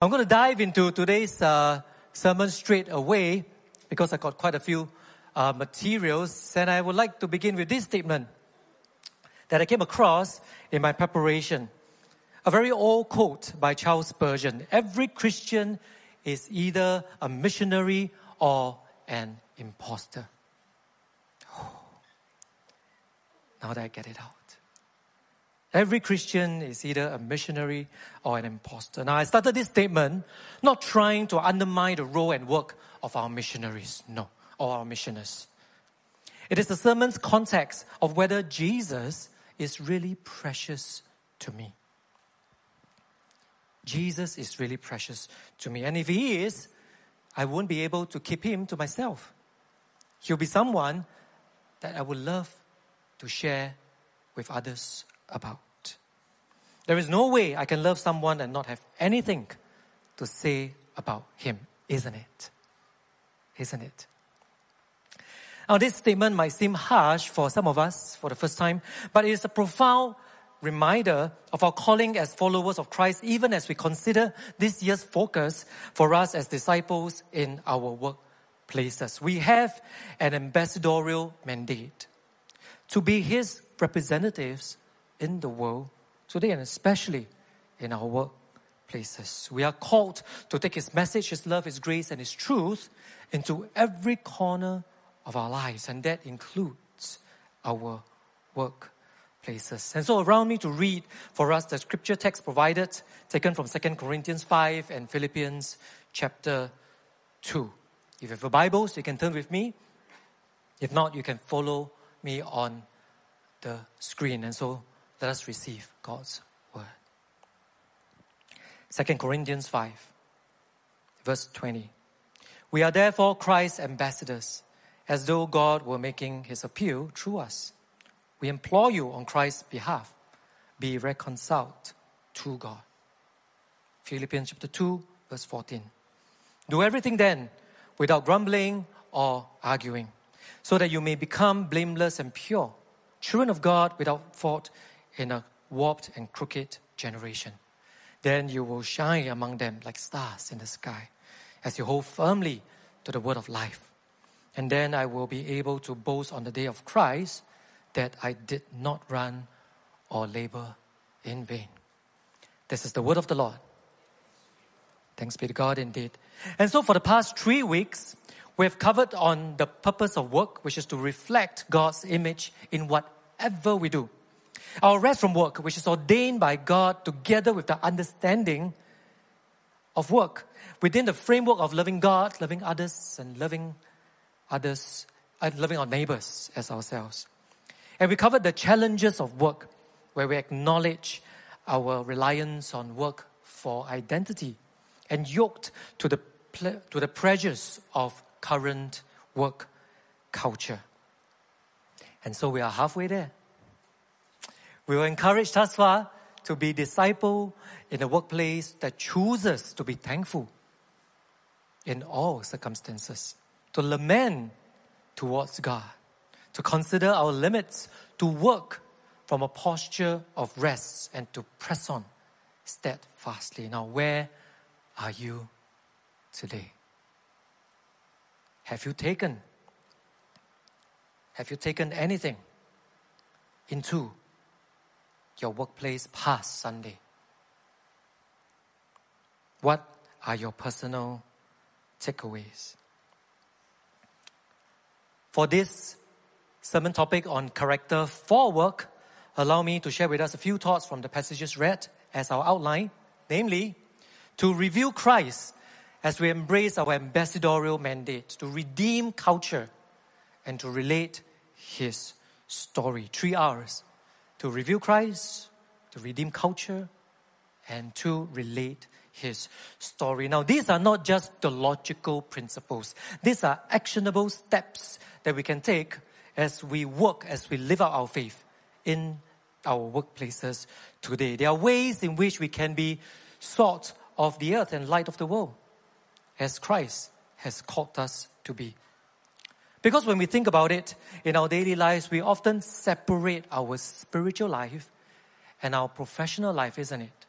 I'm going to dive into today's uh, sermon straight away because I got quite a few uh, materials, and I would like to begin with this statement that I came across in my preparation. A very old quote by Charles Spurgeon Every Christian is either a missionary or an impostor. now that I get it out. Every Christian is either a missionary or an impostor. Now, I started this statement not trying to undermine the role and work of our missionaries, no, or our missioners. It is the sermon's context of whether Jesus is really precious to me. Jesus is really precious to me. And if he is, I won't be able to keep him to myself. He'll be someone that I would love to share with others about. There is no way I can love someone and not have anything to say about him, isn't it? Isn't it? Now, this statement might seem harsh for some of us for the first time, but it is a profound reminder of our calling as followers of Christ, even as we consider this year's focus for us as disciples in our workplaces. We have an ambassadorial mandate to be His representatives in the world today and especially in our workplaces. We are called to take His message, His love, His grace, and His truth into every corner of our lives, and that includes our workplaces. And so, around me to read for us the scripture text provided, taken from 2 Corinthians 5 and Philippians chapter 2. If you have a Bible, so you can turn with me. If not, you can follow me on the screen. And so, let us receive God's word. 2 Corinthians 5, verse 20. We are therefore Christ's ambassadors, as though God were making his appeal through us. We implore you on Christ's behalf, be reconciled to God. Philippians chapter 2, verse 14. Do everything then without grumbling or arguing, so that you may become blameless and pure, children of God without fault in a warped and crooked generation. Then you will shine among them like stars in the sky as you hold firmly to the word of life. And then I will be able to boast on the day of Christ that I did not run or labor in vain. This is the word of the Lord. Thanks be to God indeed. And so for the past three weeks, we have covered on the purpose of work, which is to reflect God's image in whatever we do. Our rest from work, which is ordained by God together with the understanding of work within the framework of loving God, loving others, and loving others, and loving our neighbors as ourselves. And we covered the challenges of work, where we acknowledge our reliance on work for identity and yoked to the, to the pressures of current work culture. And so we are halfway there. We were encouraged thus far to be disciple in a workplace that chooses to be thankful in all circumstances, to lament towards God, to consider our limits, to work from a posture of rest and to press on steadfastly. Now, where are you today? Have you taken? Have you taken anything into your workplace past Sunday? What are your personal takeaways? For this sermon topic on character for work, allow me to share with us a few thoughts from the passages read as our outline, namely, to reveal Christ as we embrace our ambassadorial mandate to redeem culture and to relate his story. Three R's to reveal Christ, to redeem culture, and to relate his story. Now, these are not just the logical principles. These are actionable steps that we can take as we work, as we live out our faith in our workplaces today. There are ways in which we can be salt of the earth and light of the world, as Christ has called us to be. Because when we think about it in our daily lives, we often separate our spiritual life and our professional life, isn't it?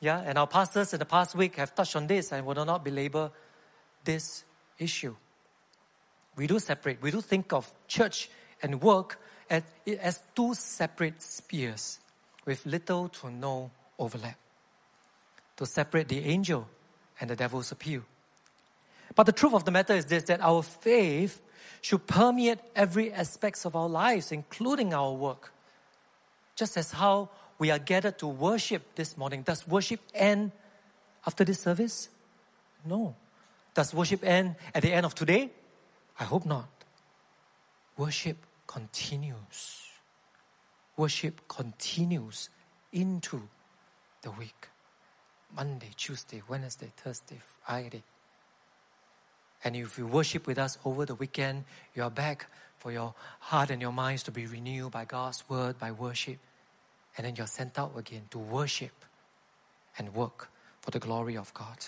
Yeah, and our pastors in the past week have touched on this and will not belabor this issue. We do separate, we do think of church and work as, as two separate spheres with little to no overlap. To separate the angel and the devil's appeal. But the truth of the matter is this that our faith should permeate every aspects of our lives, including our work. Just as how we are gathered to worship this morning. Does worship end after this service? No. Does worship end at the end of today? I hope not. Worship continues. Worship continues into the week. Monday, Tuesday, Wednesday, Thursday, Friday. And if you worship with us over the weekend, you are back for your heart and your minds to be renewed by God's word, by worship. And then you're sent out again to worship and work for the glory of God.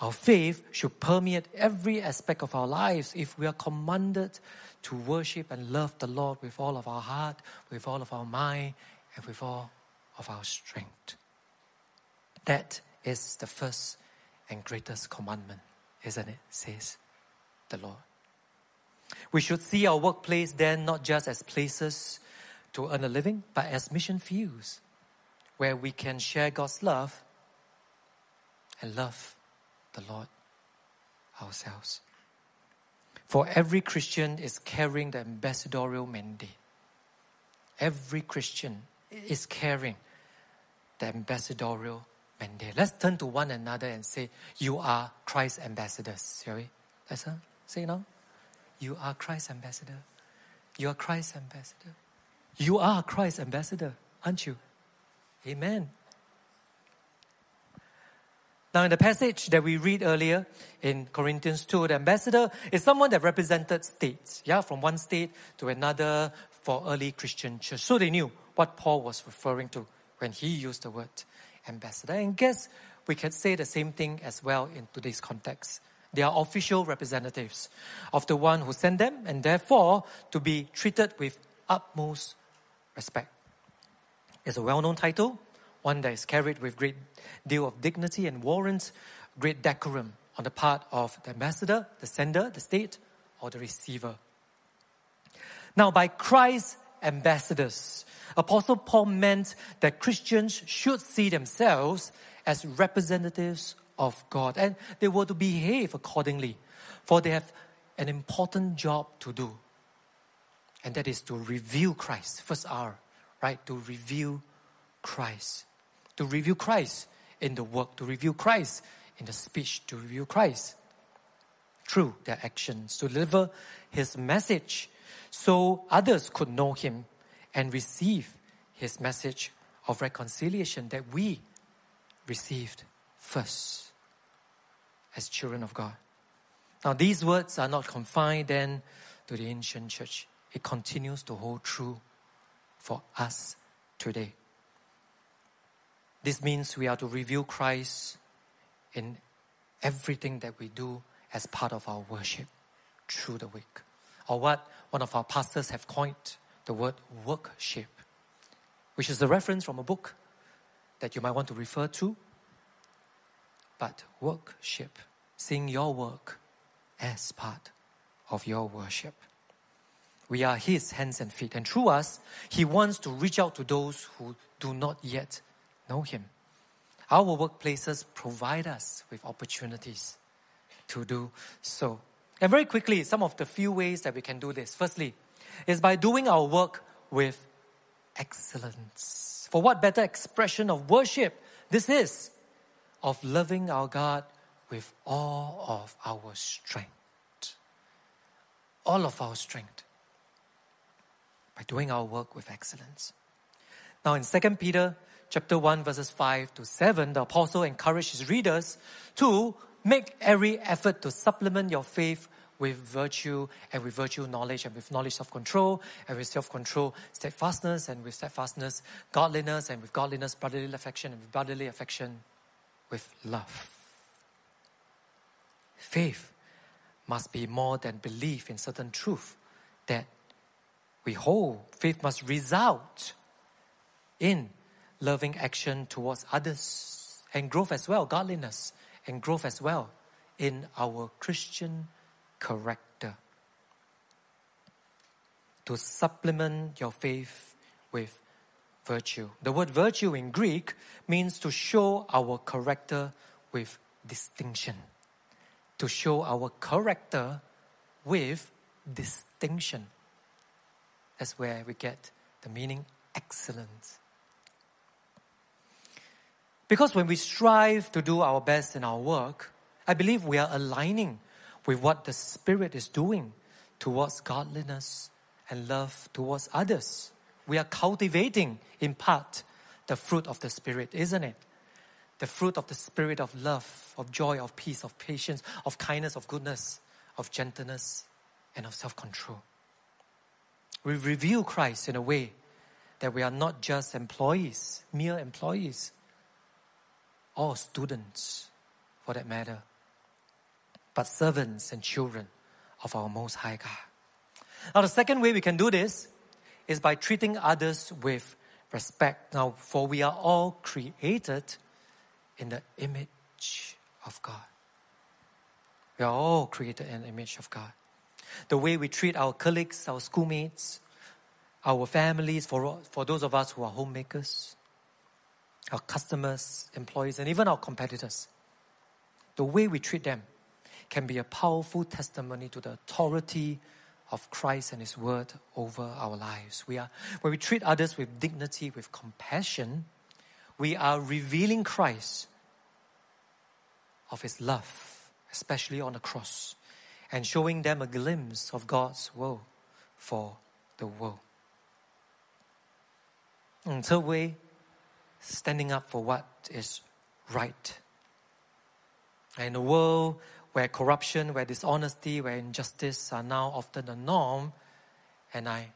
Our faith should permeate every aspect of our lives if we are commanded to worship and love the Lord with all of our heart, with all of our mind, and with all of our strength. That is the first and greatest commandment, isn't it? Says the Lord. We should see our workplace then not just as places to earn a living, but as mission fields where we can share God's love and love the Lord ourselves. For every Christian is carrying the ambassadorial mandate. Every Christian is carrying the ambassadorial mandate. Let's turn to one another and say, You are Christ's ambassadors, shall we? Let's uh, say now. You are Christ's ambassador. You are Christ's ambassador. You are Christ's ambassador, aren't you? Amen. Now, in the passage that we read earlier in Corinthians 2, the ambassador is someone that represented states, yeah, from one state to another for early Christian church. So they knew what Paul was referring to when he used the word ambassador. And guess we can say the same thing as well in today's context. They are official representatives of the one who sent them and therefore to be treated with utmost respect. It's a well-known title, one that is carried with great deal of dignity and warrants great decorum on the part of the ambassador, the sender, the state, or the receiver. Now, by Christ's ambassadors, Apostle Paul meant that Christians should see themselves as representatives of God and they were to behave accordingly, for they have an important job to do. And that is to reveal Christ. First R, right? To reveal Christ. To reveal Christ in the work, to reveal Christ in the speech, to reveal Christ through their actions, to deliver his message so others could know him and receive his message of reconciliation that we received first as children of God. Now, these words are not confined then to the ancient church, it continues to hold true for us today. This means we are to reveal Christ in everything that we do as part of our worship through the week. Or what one of our pastors have coined the word workship, which is a reference from a book that you might want to refer to. But worship, seeing your work as part of your worship. We are His hands and feet, and through us, He wants to reach out to those who do not yet know Him. Our workplaces provide us with opportunities to do so. And very quickly, some of the few ways that we can do this. Firstly, is by doing our work with excellence. For what better expression of worship this is of loving our God with all of our strength. All of our strength. By doing our work with excellence. Now in 2 Peter chapter 1 verses 5 to 7, the apostle encouraged his readers to make every effort to supplement your faith with virtue and with virtue knowledge and with knowledge self-control and with self-control steadfastness and with steadfastness godliness and with godliness brotherly affection and with brotherly affection with love. Faith must be more than belief in certain truth that we hold. Faith must result in loving action towards others and growth as well, godliness and growth as well in our Christian character. To supplement your faith with virtue. The word virtue in Greek means to show our character with distinction. To show our character with distinction. That's where we get the meaning excellence. Because when we strive to do our best in our work, I believe we are aligning with what the Spirit is doing towards godliness and love towards others. We are cultivating, in part, the fruit of the Spirit, isn't it? The fruit of the Spirit of love, of joy, of peace, of patience, of kindness, of goodness, of gentleness, and of self control. We reveal Christ in a way that we are not just employees, mere employees, or students for that matter, but servants and children of our Most High God. Now, the second way we can do this is by treating others with respect. Now, for we are all created in the image of God. We are all created in the image of God. The way we treat our colleagues, our schoolmates, our families, for, for those of us who are homemakers, our customers, employees, and even our competitors. The way we treat them can be a powerful testimony to the authority of Christ and His Word over our lives. We are, when we treat others with dignity, with compassion, we are revealing Christ of His love, especially on the cross, and showing them a glimpse of God's will for the world. And third way, standing up for what is right. In a world where corruption, where dishonesty, where injustice are now often the norm, and I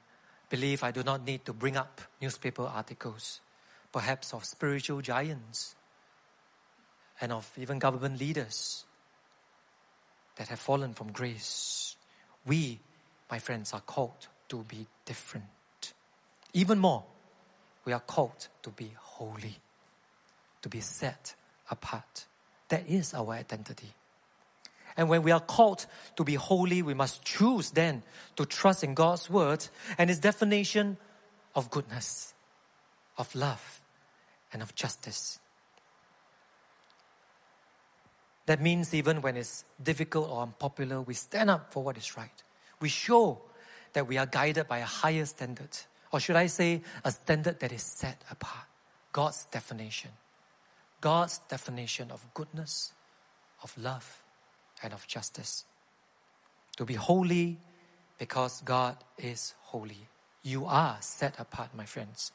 believe I do not need to bring up newspaper articles, perhaps of spiritual giants and of even government leaders that have fallen from grace. We, my friends, are called to be different. Even more, we are called to be holy, to be set apart. That is our identity. And when we are called to be holy, we must choose then to trust in God's word and His definition of goodness, of love, and of justice. That means even when it's difficult or unpopular, we stand up for what is right. We show that we are guided by a higher standard, or should I say, a standard that is set apart. God's definition. God's definition of goodness, of love, and of justice. To be holy because God is holy. You are set apart, my friends.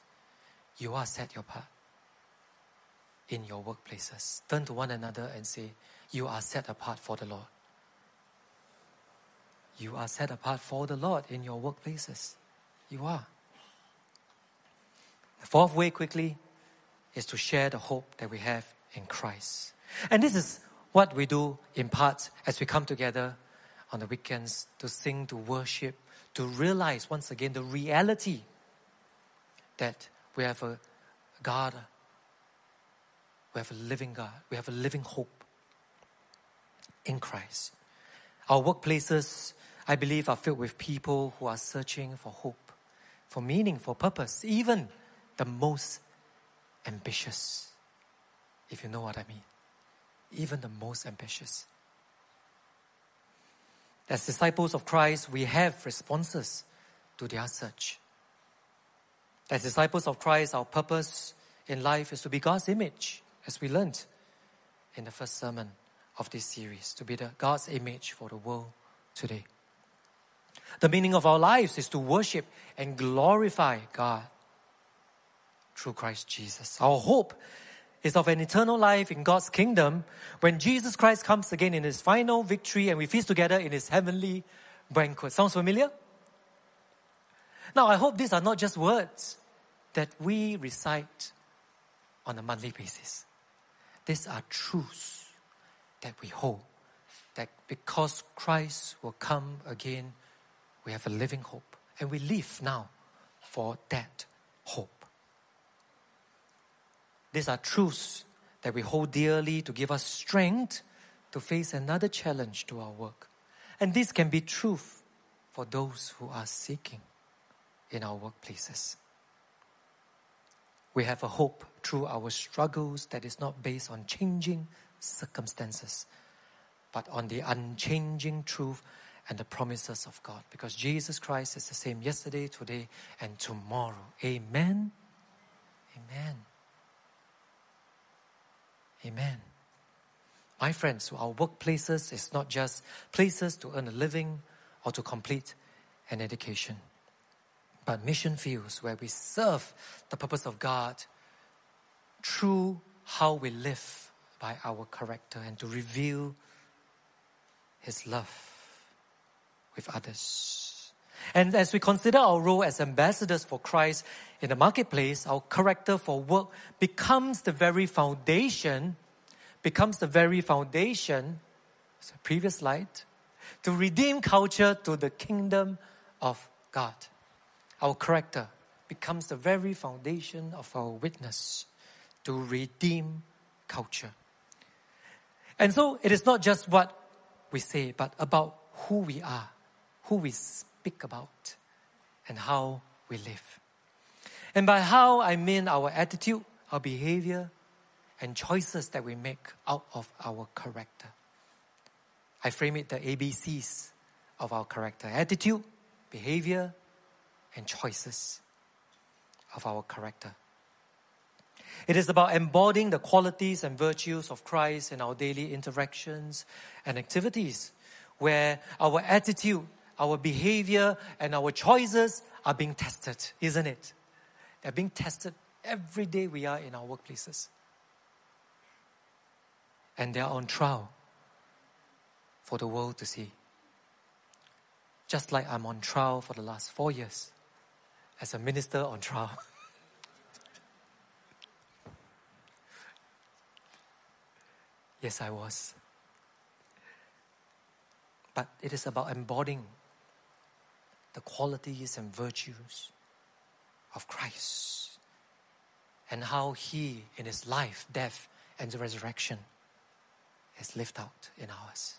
You are set apart in your workplaces. Turn to one another and say, You are set apart for the Lord. You are set apart for the Lord in your workplaces. You are. The fourth way, quickly, is to share the hope that we have in Christ. And this is what we do in part as we come together on the weekends to sing, to worship, to realize once again the reality that we have a God, we have a living God, we have a living hope in Christ. Our workplaces, I believe, are filled with people who are searching for hope, for meaning, for purpose, even the most ambitious, if you know what I mean even the most ambitious. As disciples of Christ, we have responses to their search. As disciples of Christ, our purpose in life is to be God's image, as we learned in the first sermon of this series, to be the God's image for the world today. The meaning of our lives is to worship and glorify God through Christ Jesus. Our hope is of an eternal life in God's kingdom when Jesus Christ comes again in his final victory and we feast together in his heavenly banquet. Sounds familiar? Now, I hope these are not just words that we recite on a monthly basis. These are truths that we hold. That because Christ will come again, we have a living hope. And we live now for that hope. These are truths that we hold dearly to give us strength to face another challenge to our work. And this can be truth for those who are seeking in our workplaces. We have a hope through our struggles that is not based on changing circumstances, but on the unchanging truth and the promises of God. Because Jesus Christ is the same yesterday, today, and tomorrow. Amen. Amen. Amen. My friends, our workplaces is not just places to earn a living or to complete an education, but mission fields where we serve the purpose of God through how we live by our character and to reveal His love with others. And as we consider our role as ambassadors for Christ in the marketplace, our character for work becomes the very foundation, becomes the very foundation, previous slide, to redeem culture to the kingdom of God. Our character becomes the very foundation of our witness to redeem culture. And so it is not just what we say, but about who we are, who we speak about, and how we live. And by how I mean our attitude, our behavior, and choices that we make out of our character. I frame it the ABCs of our character attitude, behavior, and choices of our character. It is about embodying the qualities and virtues of Christ in our daily interactions and activities, where our attitude, our behavior, and our choices are being tested, isn't it? They're being tested every day we are in our workplaces. And they are on trial for the world to see. Just like I'm on trial for the last four years as a minister on trial. yes, I was. But it is about embodying the qualities and virtues of Christ and how He, in His life, death, and the resurrection, is lived out in ours.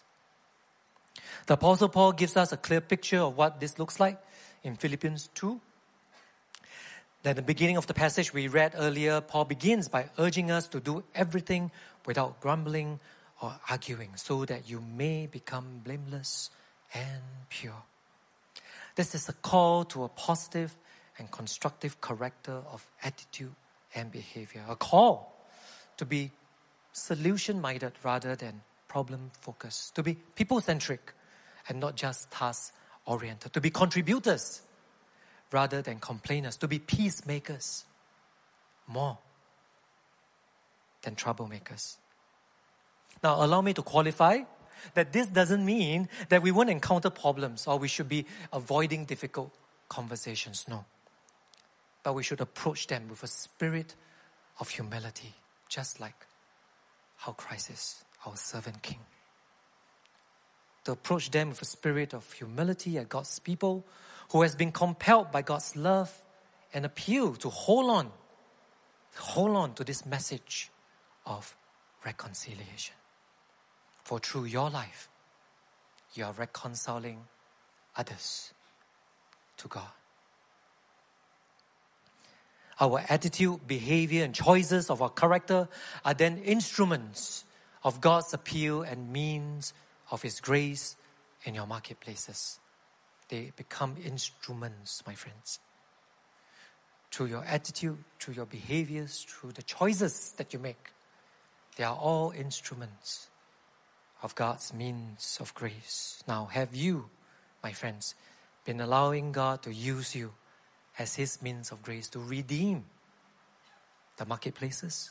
The Apostle Paul gives us a clear picture of what this looks like in Philippians 2. At the beginning of the passage we read earlier, Paul begins by urging us to do everything without grumbling or arguing, so that you may become blameless and pure. This is a call to a positive and constructive character of attitude and behavior. A call to be solution minded rather than problem focused, to be people centric and not just task oriented, to be contributors rather than complainers, to be peacemakers more than troublemakers. Now, allow me to qualify that this doesn't mean that we won't encounter problems or we should be avoiding difficult conversations. No but we should approach them with a spirit of humility, just like how Christ is our servant king. To approach them with a spirit of humility as God's people who has been compelled by God's love and appeal to hold on, hold on to this message of reconciliation. For through your life, you are reconciling others to God. Our attitude, behavior, and choices of our character are then instruments of God's appeal and means of His grace in your marketplaces. They become instruments, my friends. Through your attitude, through your behaviors, through the choices that you make, they are all instruments of God's means of grace. Now, have you, my friends, been allowing God to use you as His means of grace to redeem the marketplaces.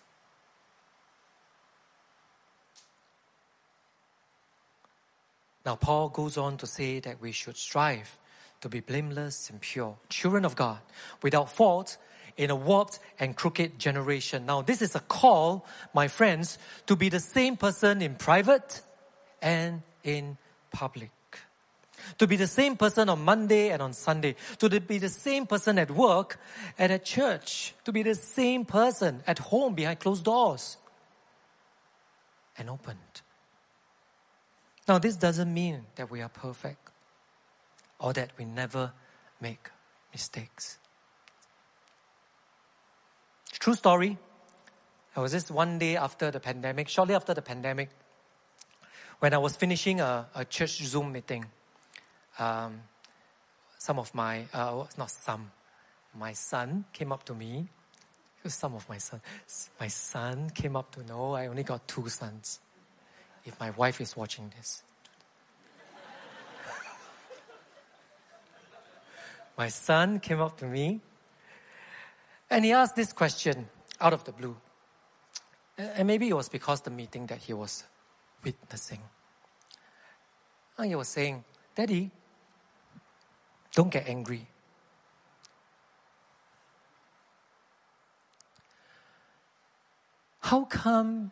Now, Paul goes on to say that we should strive to be blameless and pure, children of God, without fault in a warped and crooked generation. Now, this is a call, my friends, to be the same person in private and in public to be the same person on Monday and on Sunday, to be the same person at work and at church, to be the same person at home behind closed doors. and opened. Now, this doesn't mean that we are perfect or that we never make mistakes. True story. I was just one day after the pandemic, shortly after the pandemic, when I was finishing a, a church Zoom meeting. Um, some of my, uh, not some, my son came up to me. Some of my son, my son came up to know I only got two sons. If my wife is watching this, my son came up to me and he asked this question out of the blue. And maybe it was because the meeting that he was witnessing. And he was saying, Daddy, don't get angry. How come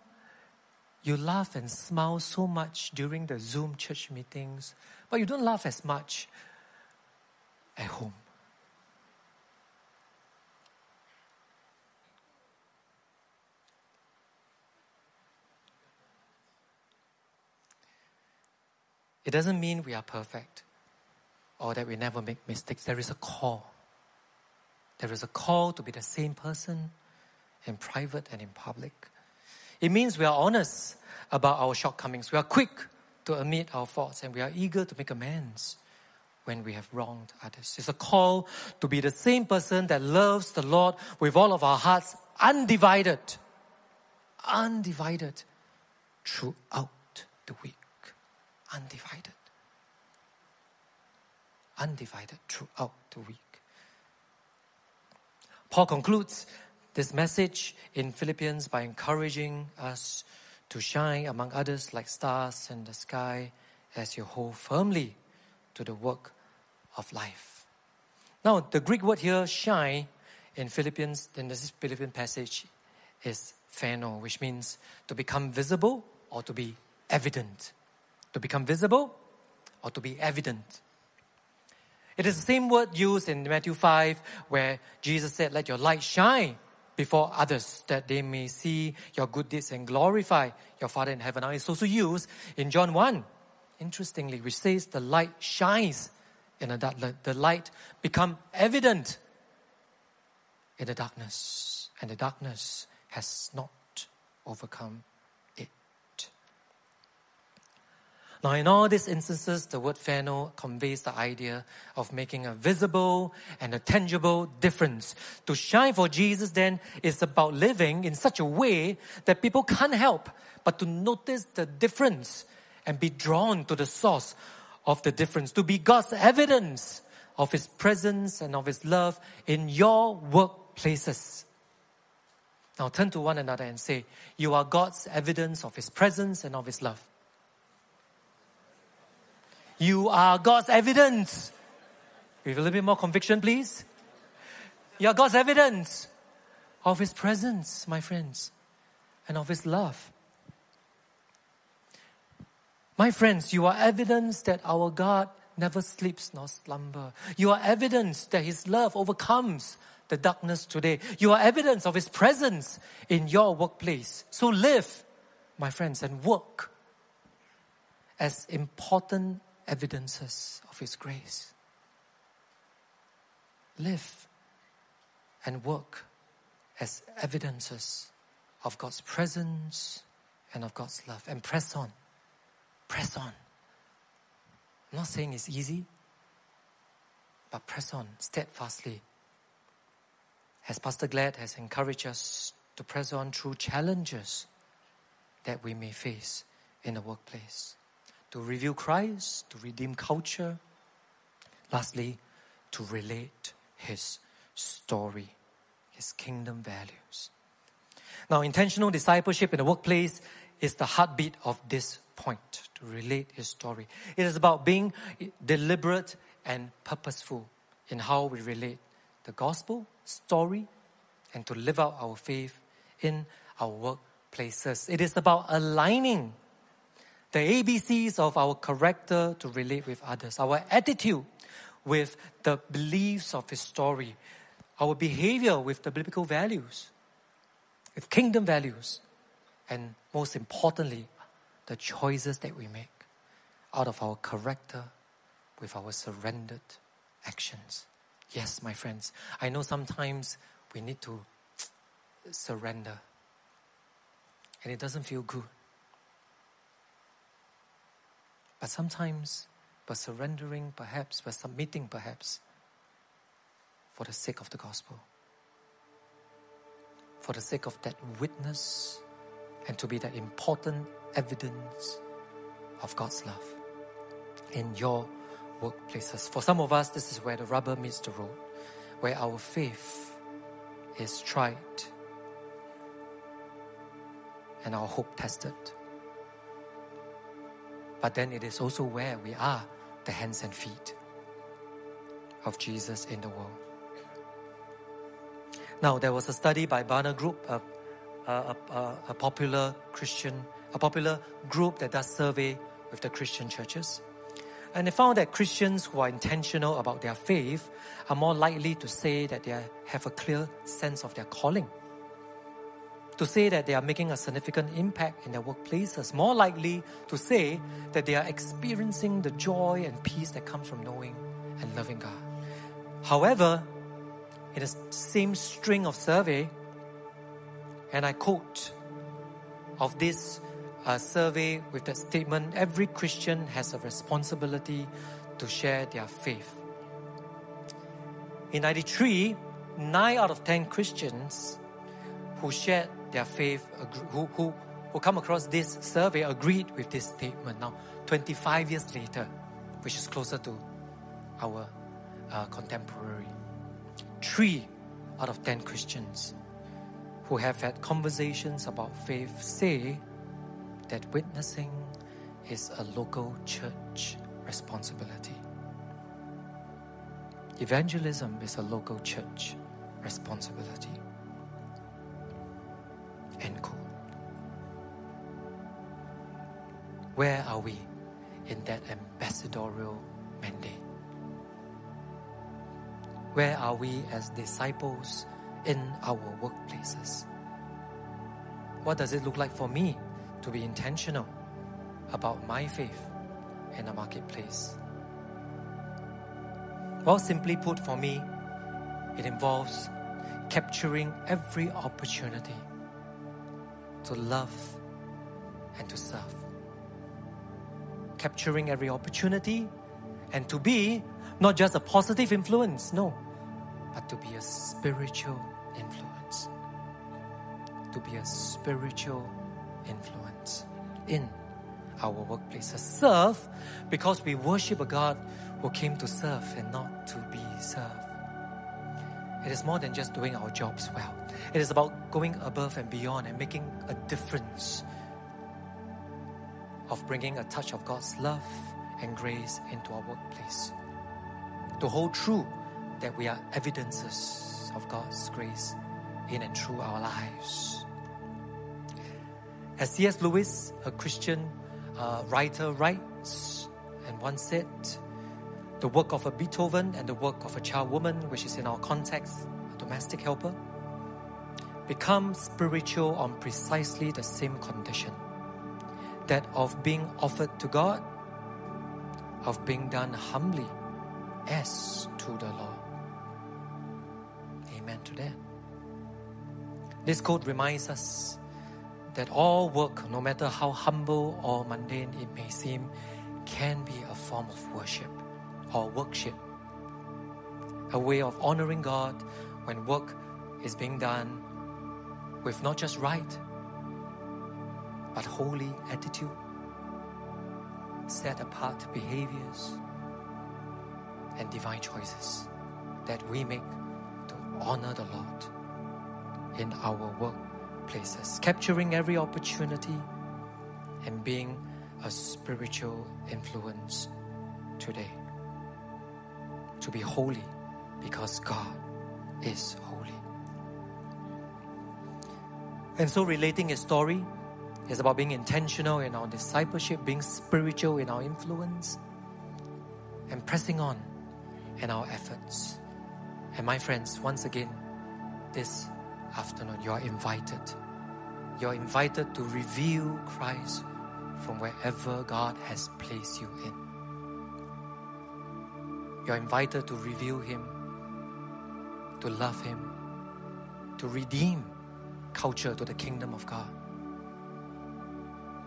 you laugh and smile so much during the Zoom church meetings, but you don't laugh as much at home? It doesn't mean we are perfect or that we never make mistakes. There is a call. There is a call to be the same person in private and in public. It means we are honest about our shortcomings. We are quick to admit our faults and we are eager to make amends when we have wronged others. It's a call to be the same person that loves the Lord with all of our hearts, undivided, undivided throughout the week. Undivided. Undivided throughout the week. Paul concludes this message in Philippians by encouraging us to shine among others like stars in the sky as you hold firmly to the work of life. Now, the Greek word here, shine, in Philippians, in this Philippian passage, is phaino, which means to become visible or to be evident. To become visible or to be evident. It is the same word used in Matthew 5 where Jesus said, Let your light shine before others that they may see your good deeds and glorify your Father in heaven. Now it's also used in John 1, interestingly, which says the light shines in the dark. The light become evident in the darkness, and the darkness has not overcome Now, in all these instances, the word phaino conveys the idea of making a visible and a tangible difference. To shine for Jesus then is about living in such a way that people can't help but to notice the difference and be drawn to the source of the difference, to be God's evidence of His presence and of His love in your workplaces. Now turn to one another and say, You are God's evidence of His presence and of His love. You are God's evidence. With a little bit more conviction, please. You are God's evidence of His presence, my friends, and of His love. My friends, you are evidence that our God never sleeps nor slumber. You are evidence that His love overcomes the darkness today. You are evidence of His presence in your workplace. So live, my friends, and work as important evidences of His grace. Live and work as evidences of God's presence and of God's love. And press on. Press on. I'm not saying it's easy, but press on steadfastly. As Pastor Glad has encouraged us to press on through challenges that we may face in the workplace to reveal Christ, to redeem culture. Lastly, to relate his story, his kingdom values. Now, intentional discipleship in the workplace is the heartbeat of this point to relate his story. It is about being deliberate and purposeful in how we relate the gospel story and to live out our faith in our workplaces. It is about aligning the ABCs of our character to relate with others, our attitude with the beliefs of His story, our behavior with the biblical values, with kingdom values, and most importantly, the choices that we make out of our character with our surrendered actions. Yes, my friends, I know sometimes we need to surrender, and it doesn't feel good. But sometimes, by surrendering, perhaps, by submitting, perhaps, for the sake of the gospel, for the sake of that witness, and to be that important evidence of God's love in your workplaces. For some of us, this is where the rubber meets the road, where our faith is tried and our hope tested. But then it is also where we are the hands and feet of Jesus in the world. Now, there was a study by Barna Group, a, a, a, a popular Christian, a popular group that does survey with the Christian churches. And they found that Christians who are intentional about their faith are more likely to say that they have a clear sense of their calling. To say that they are making a significant impact in their workplaces, more likely to say that they are experiencing the joy and peace that comes from knowing and loving God. However, in the same string of survey, and I quote of this a survey with that statement every Christian has a responsibility to share their faith. In 93, 9 out of 10 Christians who shared their faith, who, who, who come across this survey, agreed with this statement. Now, 25 years later, which is closer to our uh, contemporary, 3 out of 10 Christians who have had conversations about faith say that witnessing is a local church responsibility. Evangelism is a local church responsibility. End quote. Where are we in that ambassadorial mandate? Where are we as disciples in our workplaces? What does it look like for me to be intentional about my faith in the marketplace. Well, simply put, for me, it involves capturing every opportunity to love and to serve. Capturing every opportunity and to be not just a positive influence, no, but to be a spiritual influence. To be a spiritual influence in our workplaces. Serve because we worship a God who came to serve and not to be served. It is more than just doing our jobs well. It is about going above and beyond and making a difference of bringing a touch of God's love and grace into our workplace. To hold true that we are evidences of God's grace in and through our lives. As C.S. Lewis, a Christian uh, writer, writes, and once said, the work of a Beethoven and the work of a charwoman, which is in our context, a domestic helper, become spiritual on precisely the same condition that of being offered to God, of being done humbly as to the Lord. Amen to that. This quote reminds us that all work, no matter how humble or mundane it may seem, can be a form of worship or worship. A way of honoring God when work is being done with not just right, but holy attitude, set apart behaviors, and divine choices that we make to honor the Lord in our work places, capturing every opportunity and being a spiritual influence today. To be holy because God is holy. And so, relating a story is about being intentional in our discipleship, being spiritual in our influence, and pressing on in our efforts. And my friends, once again, this afternoon, you are invited. you're invited to reveal Christ from wherever God has placed you in. You're invited to reveal Him, to love Him, to redeem culture to the kingdom of God,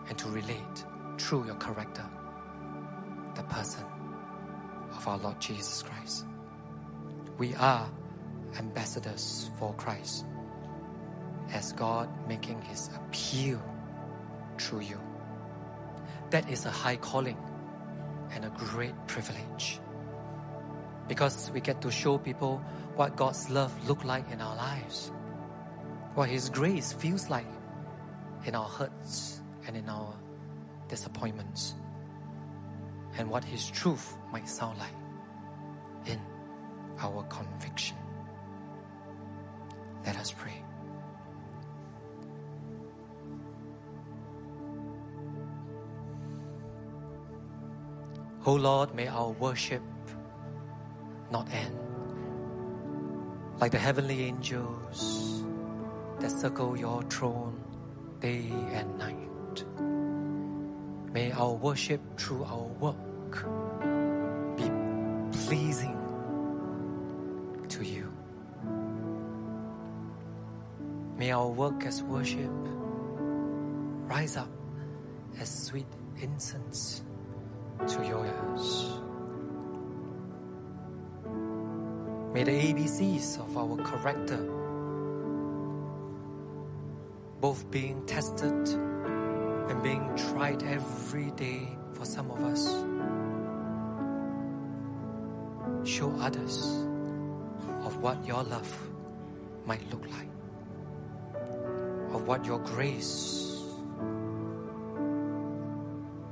and to relate through your character, the person of our Lord Jesus Christ. We are ambassadors for Christ as God making his appeal through you. That is a high calling and a great privilege because we get to show people what God's love look like in our lives, what his grace feels like in our hurts and in our disappointments, and what his truth might sound like in our conviction. Let us pray. O oh Lord, may our worship not end. Like the heavenly angels that circle your throne day and night. May our worship through our work be pleasing to you. May our work as worship rise up as sweet incense to your ears. May the ABCs of our character, both being tested and being tried every day for some of us, show others of what your love might look like, of what your grace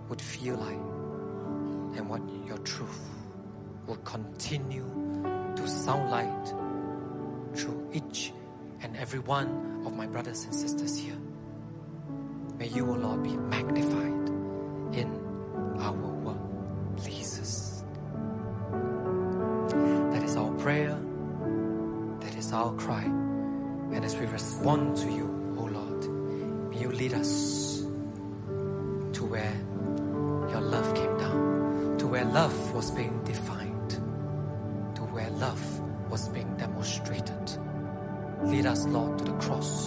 would feel like and what your truth will continue to sound like through each and every one of my brothers and sisters here. May you, O Lord, be magnified in our work, please. That is our prayer. That is our cry. And as we respond to you, O Lord, may you lead us to where your love came down, to where love was being us, Lord, to the cross,